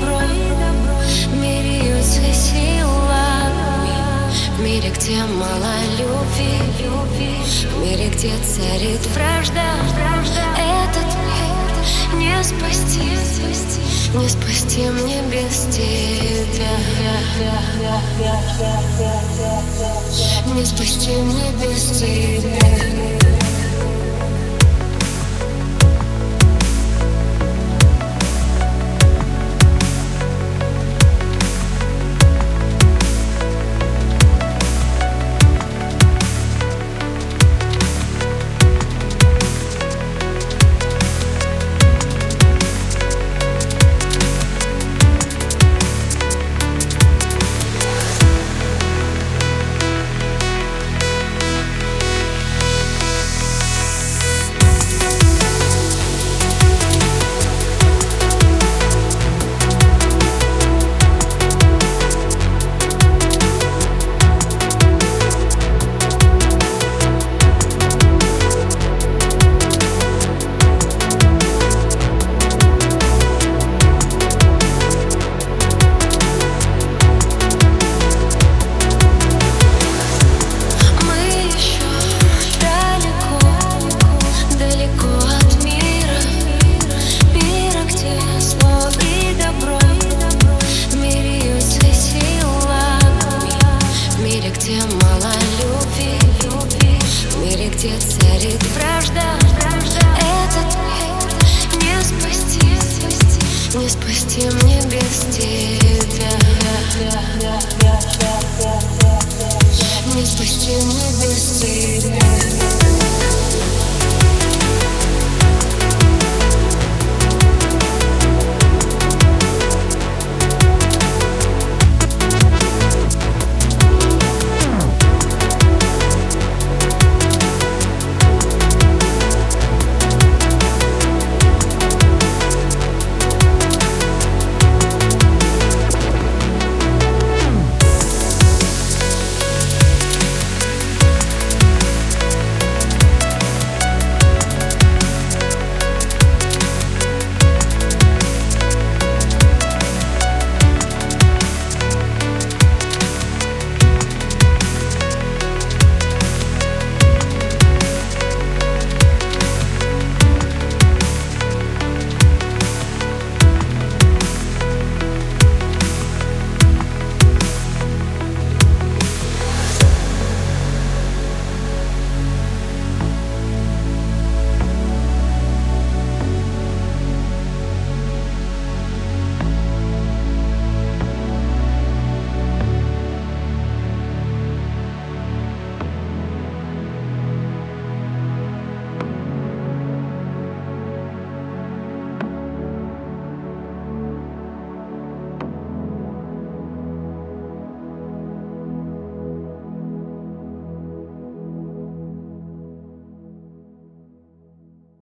добро, мирюсь силами В мире, где мало любви, в мире, где царит вражда. Этот мир не спасти, не спасти мне без тебя. Не спасти мне без тебя. Царит вражда, Этот мир не спасти, не спасти мне без тебя. Не спасти мне без тебя